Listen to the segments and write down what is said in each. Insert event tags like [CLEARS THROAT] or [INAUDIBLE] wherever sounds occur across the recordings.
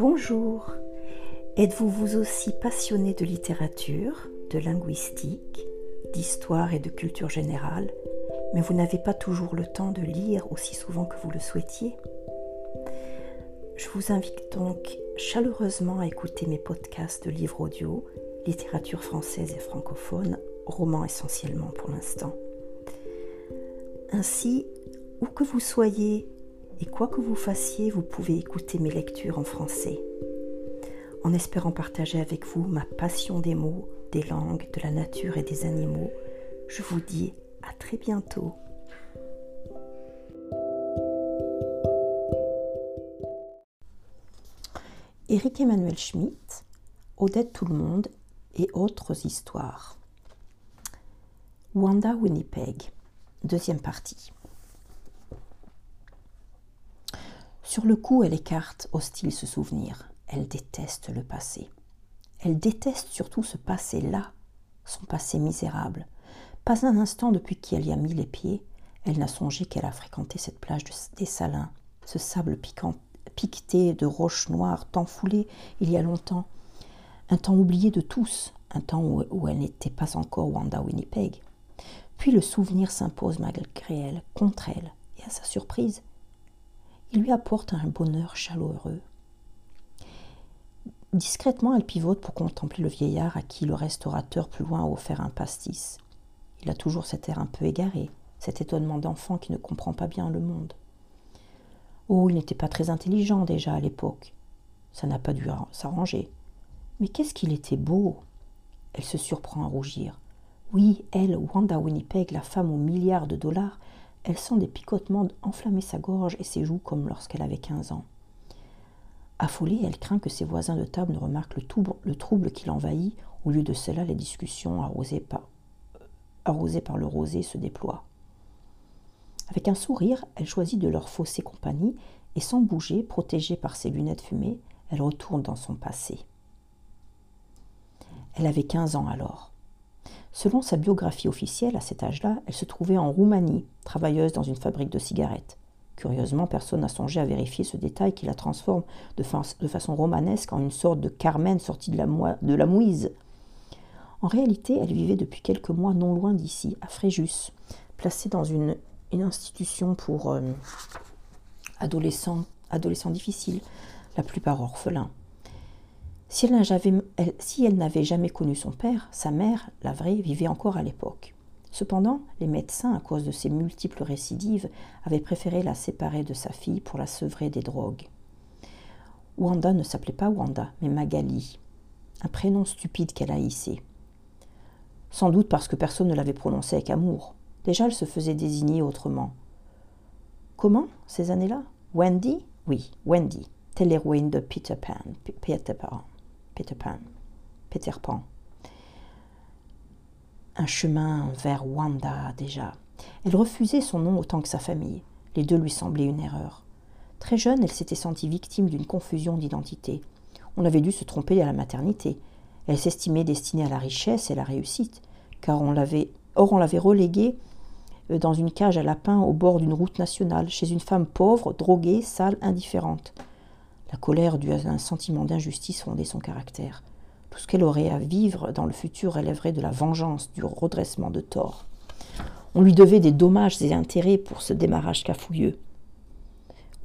Bonjour. Êtes-vous vous aussi passionné de littérature, de linguistique, d'histoire et de culture générale, mais vous n'avez pas toujours le temps de lire aussi souvent que vous le souhaitiez? Je vous invite donc chaleureusement à écouter mes podcasts de livres audio, littérature française et francophone, romans essentiellement pour l'instant. Ainsi, où que vous soyez et quoi que vous fassiez, vous pouvez écouter mes lectures en français. En espérant partager avec vous ma passion des mots, des langues, de la nature et des animaux, je vous dis à très bientôt. Éric Emmanuel Schmitt, Odette Tout le Monde et autres histoires. Wanda Winnipeg, deuxième partie. Sur le coup, elle écarte hostile ce souvenir. Elle déteste le passé. Elle déteste surtout ce passé-là, son passé misérable. Pas un instant depuis qu'elle y a mis les pieds, elle n'a songé qu'elle a fréquenté cette plage des Salins, ce sable piqueté de roches noires, tant foulé il y a longtemps, un temps oublié de tous, un temps où, où elle n'était pas encore Wanda Winnipeg. Puis le souvenir s'impose malgré elle, contre elle, et à sa surprise, il lui apporte un bonheur chaleureux. Discrètement, elle pivote pour contempler le vieillard à qui le restaurateur plus loin a offert un pastis. Il a toujours cet air un peu égaré, cet étonnement d'enfant qui ne comprend pas bien le monde. Oh, il n'était pas très intelligent déjà à l'époque. Ça n'a pas dû s'arranger. Mais qu'est-ce qu'il était beau Elle se surprend à rougir. Oui, elle, Wanda Winnipeg, la femme aux milliards de dollars, elle sent des picotements enflammer sa gorge et ses joues comme lorsqu'elle avait 15 ans. Affolée, elle craint que ses voisins de table ne remarquent le, trouble qui l'envahit. Au lieu de cela, les discussions arrosées par, arrosées par le rosé se déploient. Avec un sourire, elle choisit de leur fausser compagnie et sans bouger, protégée par ses lunettes fumées, elle retourne dans son passé. Elle avait 15 ans alors. Selon sa biographie officielle, à cet âge-là, elle se trouvait en Roumanie, travailleuse dans une fabrique de cigarettes. Curieusement, personne n'a songé à vérifier ce détail qui la transforme de, façon romanesque en une sorte de Carmen sortie de la, de mouise. En réalité, elle vivait depuis quelques mois non loin d'ici, à Fréjus, placée dans une, institution pour euh, adolescents difficiles, la plupart orphelins. Si elle n'avait jamais connu son père, sa mère, la vraie, vivait encore à l'époque. Cependant, les médecins, à cause de ses multiples récidives, avaient préféré la séparer de sa fille pour la sevrer des drogues. Wanda ne s'appelait pas Wanda, mais Magali, un prénom stupide qu'elle haïssait. Sans doute parce que personne ne l'avait prononcé avec amour. Déjà, elle se faisait désigner autrement. Comment, ces années-là? Wendy? Oui, Wendy, telle l'héroïne de Peter Pan. Peter Pan. Peter Pan. Un chemin vers Wanda déjà. Elle refusait son nom autant que sa famille. Les deux lui semblaient une erreur. Très jeune, elle s'était sentie victime d'une confusion d'identité. On avait dû se tromper à la maternité. Elle s'estimait destinée à la richesse et la réussite, car on l'avait, or on l'avait reléguée euh, dans une cage à lapins au bord d'une route nationale, chez une femme pauvre, droguée, sale, indifférente. La colère due à un sentiment d'injustice fondait son caractère. Tout ce qu'elle aurait à vivre dans le futur relèverait de la vengeance, du redressement de tort. On lui devait des dommages et intérêts pour ce démarrage cafouilleux.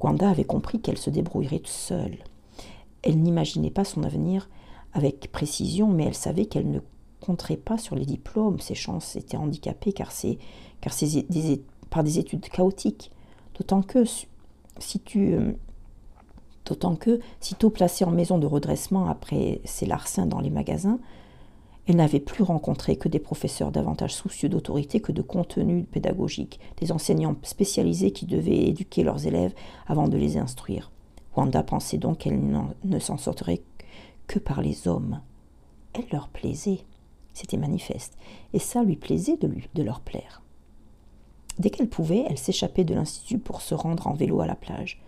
Wanda avait compris qu'elle se débrouillerait seule. Elle n'imaginait pas son avenir avec précision, mais elle savait qu'elle ne compterait pas sur les diplômes. Ses chances étaient handicapées car, car par des études chaotiques. D'autant que si tu euh, D'autant que, sitôt placée en maison de redressement après ses larcins dans les magasins, elle n'avait plus rencontré que des professeurs davantage soucieux d'autorité que de contenu pédagogique, des enseignants spécialisés qui devaient éduquer leurs élèves avant de les instruire. Wanda pensait donc qu'elle ne s'en sortirait que par les hommes. Elle leur plaisait, c'était manifeste, et ça lui plaisait de, leur plaire. Dès qu'elle pouvait, elle s'échappait de l'institut pour se rendre en vélo à la plage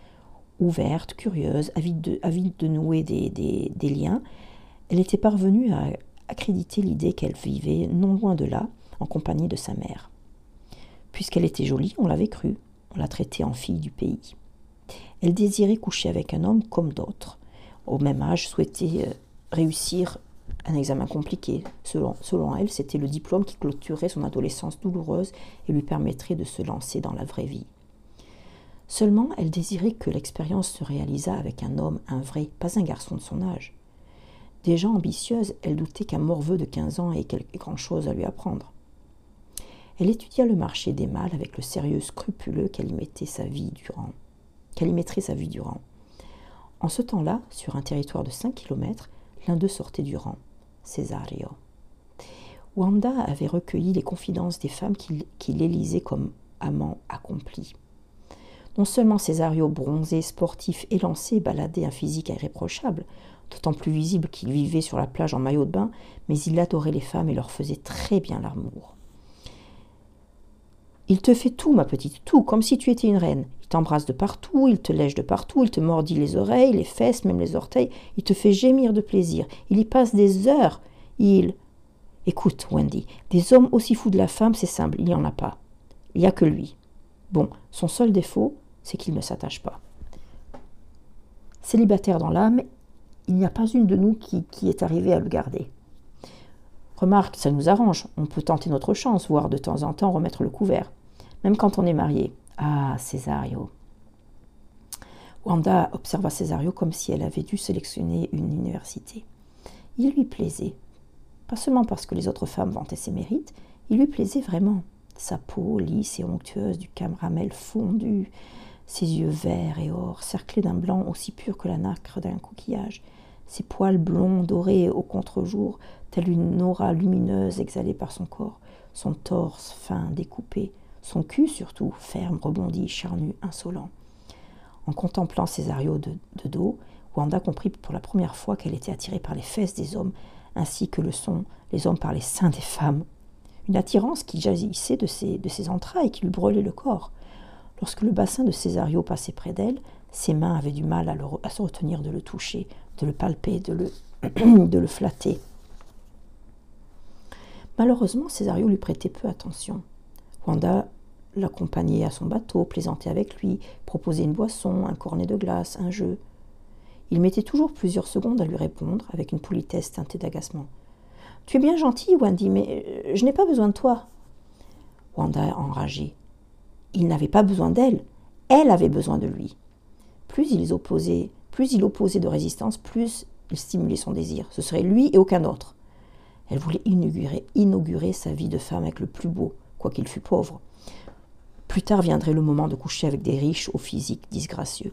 ouverte, curieuse, avide de, nouer des, liens, elle était parvenue à accréditer l'idée qu'elle vivait non loin de là, en compagnie de sa mère. Puisqu'elle était jolie, on l'avait cru, on la traitait en fille du pays. Elle désirait coucher avec un homme comme d'autres. au même âge, souhaitait euh, réussir un examen compliqué. Selon, selon elle, c'était le diplôme qui clôturerait son adolescence douloureuse et lui permettrait de se lancer dans la vraie vie. Seulement, elle désirait que l'expérience se réalisât avec un homme, un vrai, pas un garçon de son âge. Déjà ambitieuse, elle doutait qu'un morveux de 15 ans ait quelque grand-chose à lui apprendre. Elle étudia le marché des mâles avec le sérieux scrupuleux qu'elle y mettait sa vie durant. Qu'elle y mettrait sa vie durant. En ce temps-là, sur un territoire de 5 km, l'un d'eux sortait du rang, Cesario. Wanda avait recueilli les confidences des femmes qui, qui l'élisaient comme amant accompli. Non seulement Césario, bronzé, sportif, élancé, baladait un physique irréprochable, d'autant plus visible qu'il vivait sur la plage en maillot de bain, mais il adorait les femmes et leur faisait très bien l'amour. Il te fait tout, ma petite, tout, comme si tu étais une reine. Il t'embrasse de partout, il te lèche de partout, il te mordit les oreilles, les fesses, même les orteils, il te fait gémir de plaisir. Il y passe des heures. Il. Écoute, Wendy, des hommes aussi fous de la femme, c'est simple, il n'y en a pas. Il n'y a que lui. Bon, son seul défaut, c'est qu'il ne s'attache pas. Célibataire dans l'âme, il n'y a pas une de nous qui, est arrivée à le garder. Remarque, ça nous arrange, on peut tenter notre chance, voire de temps en temps remettre le couvert, même quand on est marié. Ah, Césario. Wanda observa Césario comme si elle avait dû sélectionner une université. Il lui plaisait, pas seulement parce que les autres femmes vantaient ses mérites, il lui plaisait vraiment. Sa peau lisse et onctueuse, du caramel fondu, ses yeux verts et or, cerclés d'un blanc aussi pur que la nacre d'un coquillage, ses poils blonds dorés au contre-jour, telle une aura lumineuse exhalée par son corps, son torse fin, découpé, son cul surtout, ferme, rebondi, charnu, insolent. En contemplant Césario de, de dos, Wanda comprit pour la première fois qu'elle était attirée par les fesses des hommes, ainsi que le sont les hommes par les seins des femmes. Une attirance qui jaillissait de ses, de ses entrailles qui lui brûlait le corps. Lorsque le bassin de Césario passait près d'elle, ses mains avaient du mal à, se retenir de le toucher, de le palper, de le, [CLEARS THROAT] flatter. Malheureusement, Césario lui prêtait peu attention. Wanda l'accompagnait à son bateau, plaisantait avec lui, proposait une boisson, un cornet de glace, un jeu. Il mettait toujours plusieurs secondes à lui répondre, avec une politesse teintée d'agacement. Tu es bien gentil, Wendy, mais euh, je n'ai pas besoin de toi. Wanda enragée. Il n'avait pas besoin d'elle, elle avait besoin de lui. Plus il opposait, plus il opposait de résistance, plus il stimulait son désir. Ce serait lui et aucun autre. Elle voulait inaugurer, inaugurer sa vie de femme avec le plus beau, quoiqu'il fût pauvre. Plus tard viendrait le moment de coucher avec des riches au physique disgracieux.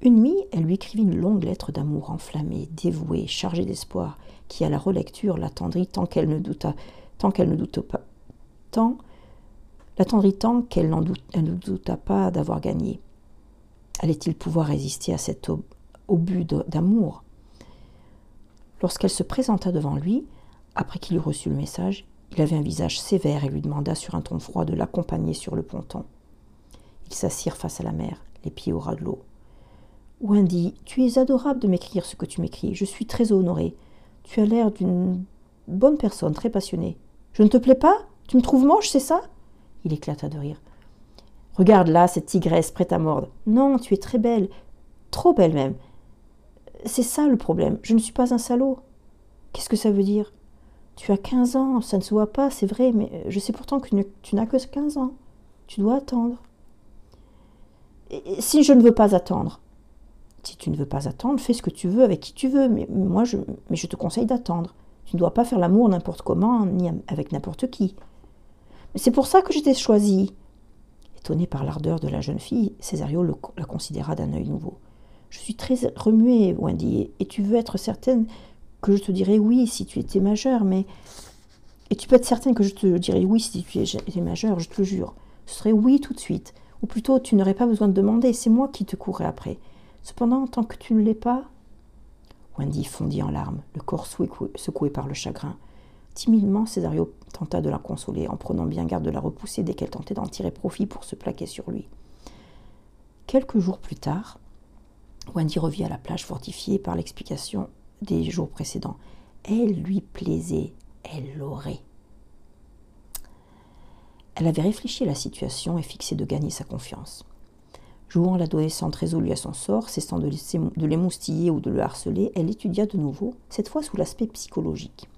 Une nuit, elle lui écrivit une longue lettre d'amour enflammée, dévouée, chargée d'espoir, qui à la relecture l'attendrit tant qu'elle ne douta, qu'elle ne doute pas, tant l'attendrit tant qu'elle ne douta pas d'avoir gagné. Allait-il pouvoir résister à cet obus d'amour? Lorsqu'elle se présenta devant lui, après qu'il eut reçu le message, il avait un visage sévère et lui demanda sur un ton froid de l'accompagner sur le ponton. Ils s'assirent face à la mer, les pieds au ras de l'eau. Wendy, tu es adorable de m'écrire ce que tu m'écris. Je suis très honorée. Tu as l'air d'une bonne personne, très passionnée. Je ne te plais pas? Tu me trouves moche, c'est ça? Il éclata de rire. Regarde là, cette tigresse prête à mordre. Non, tu es très belle, trop belle même. C'est ça le problème, je ne suis pas un salaud. Qu'est-ce que ça veut dire? Tu as 15 ans, ça ne se voit pas, c'est vrai, mais je sais pourtant que tu n'as que 15 ans. Tu dois attendre. Si je ne veux pas attendre? Si tu ne veux pas attendre, fais ce que tu veux avec qui tu veux, mais moi mais je te conseille d'attendre. Tu ne dois pas faire l'amour n'importe comment, ni avec n'importe qui. C'est pour ça que j'étais choisie. Étonné par l'ardeur de la jeune fille, Césario la considéra d'un œil nouveau. Je suis très remuée, Wendy, et tu veux être certaine que je te dirais oui si tu étais majeure, mais. Et tu peux être certaine que je te dirais oui si tu étais majeure, je te le jure. Ce serait oui tout de suite. Ou plutôt, tu n'aurais pas besoin de demander, c'est moi qui te courrais après. Cependant, tant que tu ne l'es pas. Wendy fondit en larmes, le corps secoué par le chagrin. Timidement, Césario tenta de la consoler, en prenant bien garde de la repousser dès qu'elle tentait d'en tirer profit pour se plaquer sur lui. Quelques jours plus tard, Wendy revit à la plage fortifiée par l'explication des jours précédents. Elle lui plaisait, elle l'aurait. Elle avait réfléchi à la situation et fixé de gagner sa confiance. Jouant l'adolescente résolue à son sort, cessant de, l'émoustiller ou de le harceler, elle étudia de nouveau, cette fois sous l'aspect psychologique.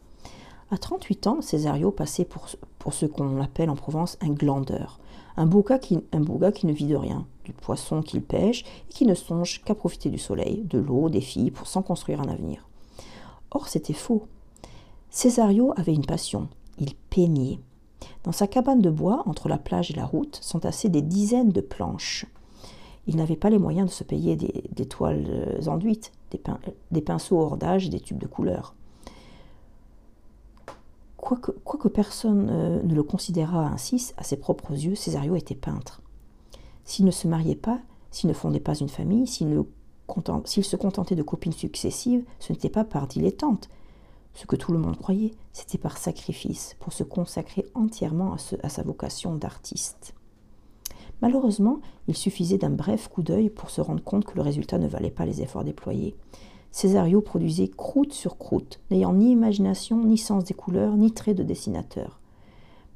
À 38 ans, Césario passait pour, ce qu'on appelle en Provence un glandeur, un beau, qui, ne vit de rien, du poisson qu'il pêche et qui ne songe qu'à profiter du soleil, de l'eau, des filles, pour s'en construire un avenir. Or, c'était faux. Césario avait une passion, il peignait. Dans sa cabane de bois, entre la plage et la route, s'entassaient des dizaines de planches. Il n'avait pas les moyens de se payer des, toiles enduites, des, pinceaux hors d'âge et des tubes de couleur. Quoique, personne euh, ne le considérât ainsi, à ses propres yeux, Césario était peintre. S'il ne se mariait pas, s'il ne fondait pas une famille, s'il se contentait de copines successives, ce n'était pas par dilettante, ce que tout le monde croyait, c'était par sacrifice, pour se consacrer entièrement à, sa vocation d'artiste. Malheureusement, il suffisait d'un bref coup d'œil pour se rendre compte que le résultat ne valait pas les efforts déployés. Césario produisait croûte sur croûte, n'ayant ni imagination, ni sens des couleurs, ni trait de dessinateur.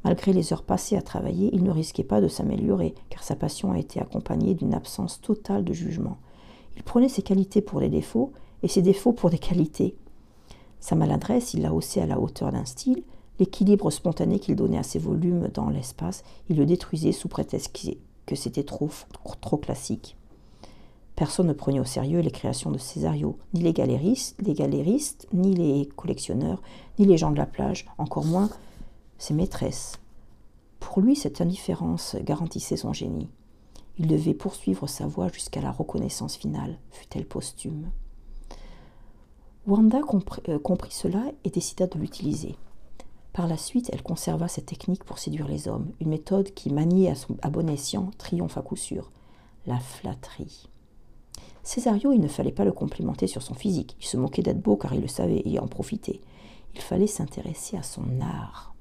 Malgré les heures passées à travailler, il ne risquait pas de s'améliorer, car sa passion a été accompagnée d'une absence totale de jugement. Il prenait ses qualités pour des défauts et ses défauts pour des qualités. Sa maladresse, il l'a haussée à la hauteur d'un style. L'équilibre spontané qu'il donnait à ses volumes dans l'espace, il le détruisait sous prétexte que c'était trop classique. Personne ne prenait au sérieux les créations de Césario, ni les galéristes, les ni les collectionneurs, ni les gens de la plage, encore moins ses maîtresses. Pour lui, cette indifférence garantissait son génie. Il devait poursuivre sa voie jusqu'à la reconnaissance finale, fut-elle posthume. Wanda euh, comprit, cela et décida de l'utiliser. Par la suite, elle conserva cette technique pour séduire les hommes, une méthode qui, maniée à, son, à bon escient, triomphe à coup sûr. La flatterie. Césario, il ne fallait pas le complimenter sur son physique. Il se moquait d'être beau car il le savait et en profitait. Il fallait s'intéresser à son art.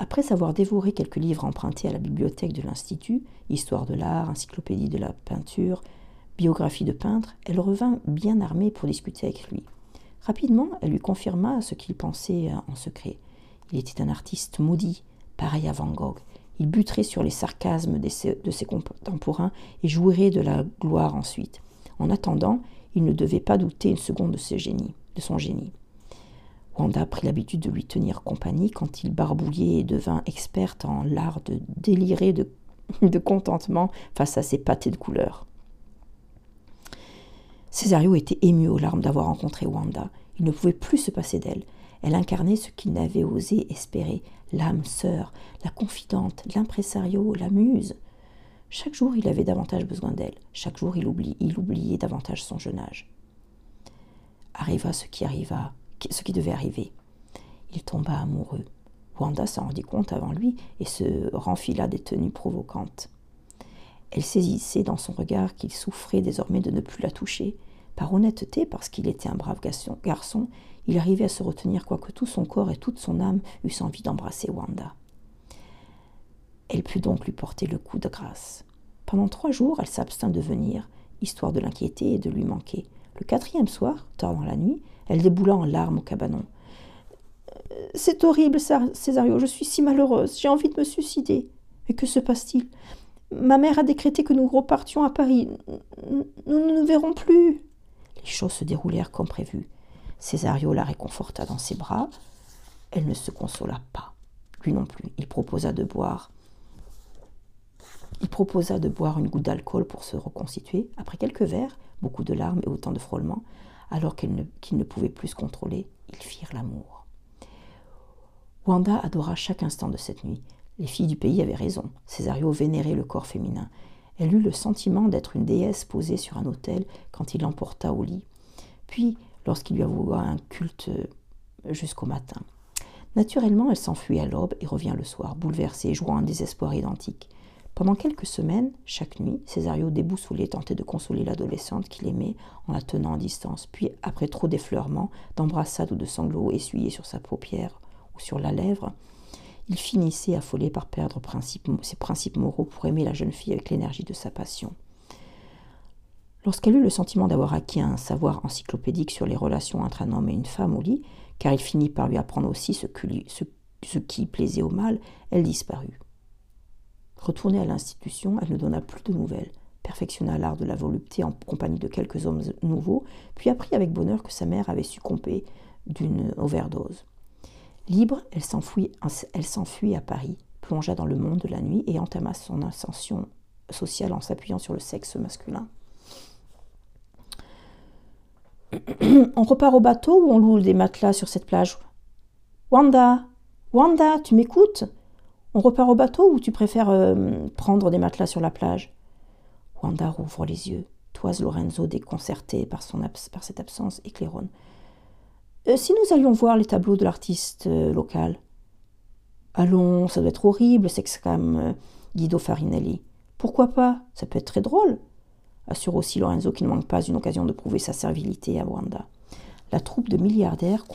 Après avoir dévoré quelques livres empruntés à la bibliothèque de l'Institut, Histoire de l'art, Encyclopédie de la peinture, biographie de peintre, elle revint bien armée pour discuter avec lui. Rapidement, elle lui confirma ce qu'il pensait en secret. Il était un artiste maudit, pareil à Van Gogh. Il buterait sur les sarcasmes de ses contemporains et jouirait de la gloire ensuite. En attendant, il ne devait pas douter une seconde de, génie, de son génie. Wanda prit l'habitude de lui tenir compagnie quand il barbouillait et devint experte en l'art de délirer de, [LAUGHS] de contentement face à ses pâtés de couleurs. Césario était ému aux larmes d'avoir rencontré Wanda. Il ne pouvait plus se passer d'elle. Elle incarnait ce qu'il n'avait osé espérer, l'âme sœur, la confidente, l'impresario, la muse. Chaque jour, il avait davantage besoin d'elle. Chaque jour, il, il oubliait davantage son jeune âge. Arriva ce qui arriva, ce qui devait arriver. Il tomba amoureux. Wanda s'en rendit compte avant lui et se renfila des tenues provocantes. Elle saisissait dans son regard qu'il souffrait désormais de ne plus la toucher. Par honnêteté, parce qu'il était un brave garçon, il arrivait à se retenir quoique tout son corps et toute son âme eussent envie d'embrasser Wanda. Elle put donc lui porter le coup de grâce. Pendant trois jours, elle s'abstint de venir, histoire de l'inquiéter et de lui manquer. Le quatrième soir, tard dans la nuit, elle déboula en larmes au cabanon. Euh, c'est horrible, Césario, je suis si malheureuse, j'ai envie de me suicider. Mais que se passe-t-il? Ma mère a décrété que nous repartions à Paris. Nous ne nous verrons plus. Les choses se déroulèrent comme prévu. Césario la réconforta dans ses bras. Elle ne se consola pas. Lui non plus. Il proposa de boire. Il proposa de boire une goutte d'alcool pour se reconstituer. Après quelques verres, beaucoup de larmes et autant de frôlements, alors qu'il ne, ne pouvait plus se contrôler, ils firent l'amour. Wanda adora chaque instant de cette nuit. Les filles du pays avaient raison. Césario vénérait le corps féminin. Elle eut le sentiment d'être une déesse posée sur un autel quand il l'emporta au lit. Puis, lorsqu'il lui avoua un culte euh, jusqu'au matin. Naturellement, elle s'enfuit à l'aube et revient le soir, bouleversée, jouant un désespoir identique. Pendant quelques semaines, chaque nuit, Césario déboussolé tentait de consoler l'adolescente qu'il aimait en la tenant à distance, puis, après trop d'effleurements, d'embrassades ou de sanglots essuyés sur sa paupière ou sur la lèvre, il finissait affolé par perdre ses principes moraux pour aimer la jeune fille avec l'énergie de sa passion. Lorsqu'elle eut le sentiment d'avoir acquis un savoir encyclopédique sur les relations entre un homme et une femme au lit, car il finit par lui apprendre aussi ce, qui plaisait au mal, elle disparut. Retournée à l'institution, elle ne donna plus de nouvelles. perfectionna l'art de la volupté en compagnie de quelques hommes nouveaux, puis apprit avec bonheur que sa mère avait succombé d'une overdose. Libre, elle s'enfuit à Paris, plongea dans le monde de la nuit et entama son ascension sociale en s'appuyant sur le sexe masculin. On repart au bateau ou on loue des matelas sur cette plage? Wanda Wanda, tu m'écoutes? On repart au bateau ou tu préfères euh, prendre des matelas sur la plage? Wanda rouvre les yeux. Toise Lorenzo, déconcerté par, cette absence, et euh, si nous allions voir les tableaux de l'artiste euh, local? Allons, ça doit être horrible, s'exclame Guido Farinelli. Pourquoi pas? Ça peut être très drôle assure aussi Lorenzo qu'il ne manque pas une occasion de prouver sa servilité à Wanda. La troupe de milliardaires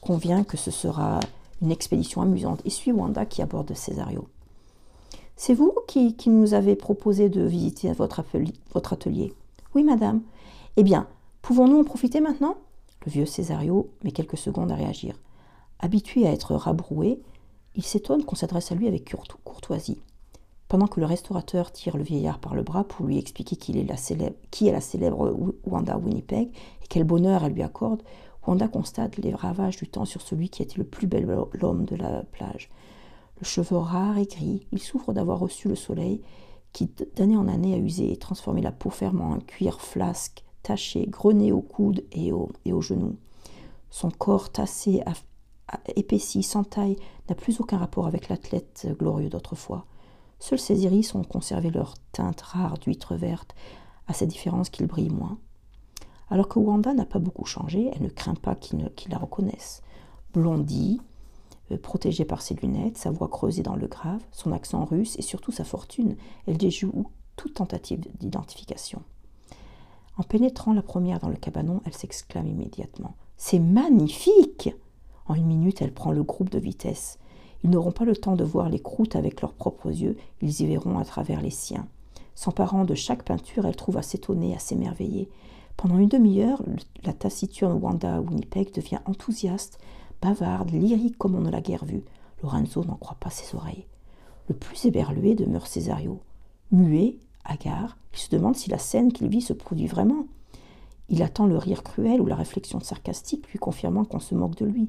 convient que ce sera une expédition amusante et suit Wanda qui aborde Césario. C'est vous qui, nous avez proposé de visiter votre atelier, Oui, madame. Eh bien, pouvons-nous en profiter maintenant? Le vieux Césario met quelques secondes à réagir. Habitué à être rabroué, il s'étonne qu'on s'adresse à lui avec courtoisie pendant que le restaurateur tire le vieillard par le bras pour lui expliquer qui est la célèbre Wanda Winnipeg et quel bonheur elle lui accorde, Wanda constate les ravages du temps sur celui qui était le plus bel homme de la plage. Le cheveu rare et gris, il souffre d'avoir reçu le soleil qui d'année en année a usé et transformé la peau ferme en un cuir flasque, taché, grené aux coudes et, et aux genoux. Son corps tassé, épaissi, sans taille, n'a plus aucun rapport avec l'athlète glorieux d'autrefois. Seuls ses iris ont conservé leur teinte rare d'huître verte, à cette différence qu'ils brillent moins. Alors que Wanda n'a pas beaucoup changé, elle ne craint pas qu'ils la reconnaissent. Blondie, euh, protégée par ses lunettes, sa voix creusée dans le grave, son accent russe et surtout sa fortune, elle déjoue toute tentative d'identification. En pénétrant la première dans le cabanon, elle s'exclame immédiatement C'est magnifique En une minute, elle prend le groupe de vitesse. Ils n'auront pas le temps de voir les croûtes avec leurs propres yeux, ils y verront à travers les siens. S'emparant de chaque peinture, elle trouve à s'étonner, à s'émerveiller. Pendant une demi-heure, la taciturne Wanda Winnipeg devient enthousiaste, bavarde, lyrique comme on ne l'a guère vu. Lorenzo n'en croit pas ses oreilles. Le plus éberlué demeure Césario. Muet, hagard, il se demande si la scène qu'il vit se produit vraiment. Il attend le rire cruel ou la réflexion sarcastique lui confirmant qu'on se moque de lui.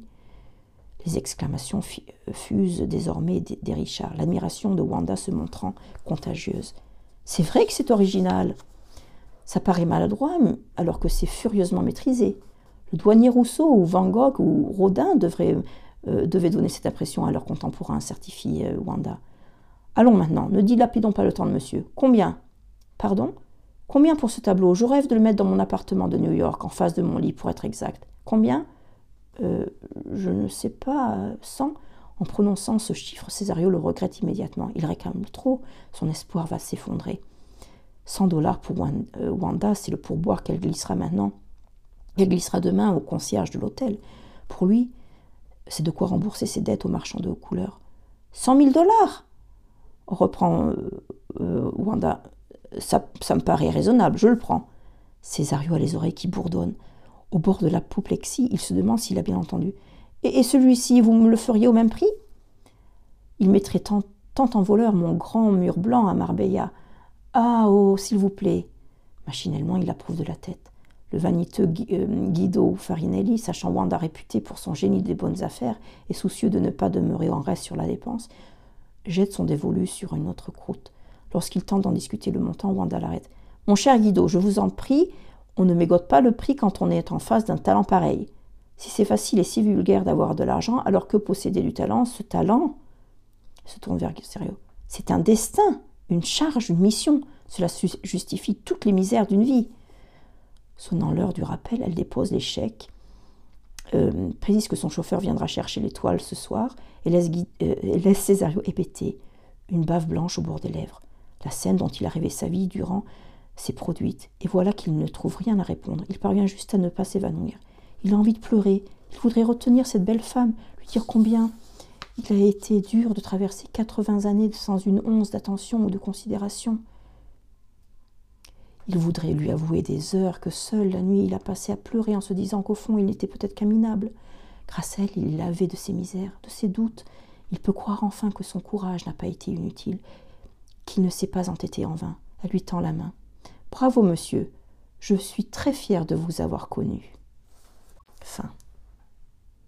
Les exclamations euh, fusent désormais des Richards, l'admiration de Wanda se montrant contagieuse. C'est vrai que c'est original. Ça paraît maladroit, alors que c'est furieusement maîtrisé. Le douanier Rousseau ou Van Gogh ou Rodin devraient, euh, devaient donner cette impression à leurs contemporains, certifie euh, Wanda. Allons maintenant, ne dilapidons pas le temps de monsieur. Combien? Pardon? Combien pour ce tableau? Je rêve de le mettre dans mon appartement de New York, en face de mon lit, pour être exact. Combien? Euh, je ne sais pas, sans. En prononçant ce chiffre, Césario le regrette immédiatement. Il réclame trop, son espoir va s'effondrer. 100 dollars pour euh, Wanda, c'est le pourboire qu'elle glissera maintenant. Elle glissera demain au concierge de l'hôtel. Pour lui, c'est de quoi rembourser ses dettes aux marchands de couleurs. 100 000 dollars reprend euh, Wanda. Ça, ça me paraît raisonnable, je le prends. Césario a les oreilles qui bourdonnent. Au bord de l'apoplexie, il se demande s'il a bien entendu. Et, celui-ci, vous me le feriez au même prix? Il mettrait tant, en voleur mon grand mur blanc à Marbella. Ah, oh, s'il vous plaît Machinalement, il approuve de la tête. Le vaniteux euh, Guido Farinelli, sachant Wanda réputé pour son génie des bonnes affaires et soucieux de ne pas demeurer en reste sur la dépense, jette son dévolu sur une autre croûte. Lorsqu'il tente d'en discuter le montant, Wanda l'arrête. Mon cher Guido, je vous en prie, on ne mégote pas le prix quand on est en face d'un talent pareil. Si c'est facile et si vulgaire d'avoir de l'argent, alors que posséder du talent, ce talent, se tourne vers sérieux, c'est un destin, une charge, une mission. Cela justifie toutes les misères d'une vie. Sonnant l'heure du rappel, elle dépose l'échec, euh, précise que son chauffeur viendra chercher l'étoile ce soir et laisse, euh, laisse Césario hébéter, une bave blanche au bord des lèvres. La scène dont il a rêvé sa vie durant s'est produite, et voilà qu'il ne trouve rien à répondre. Il parvient juste à ne pas s'évanouir. Il a envie de pleurer. Il voudrait retenir cette belle femme, lui dire combien il a été dur de traverser 80 années sans une once d'attention ou de considération. Il voudrait lui avouer des heures que seul la nuit il a passé à pleurer en se disant qu'au fond il n'était peut-être qu'aminable. Grâce à elle, il lavé de ses misères, de ses doutes. Il peut croire enfin que son courage n'a pas été inutile, qu'il ne s'est pas entêté en vain. Elle lui tend la main. Bravo, monsieur, je suis très fière de vous avoir connu. Fin.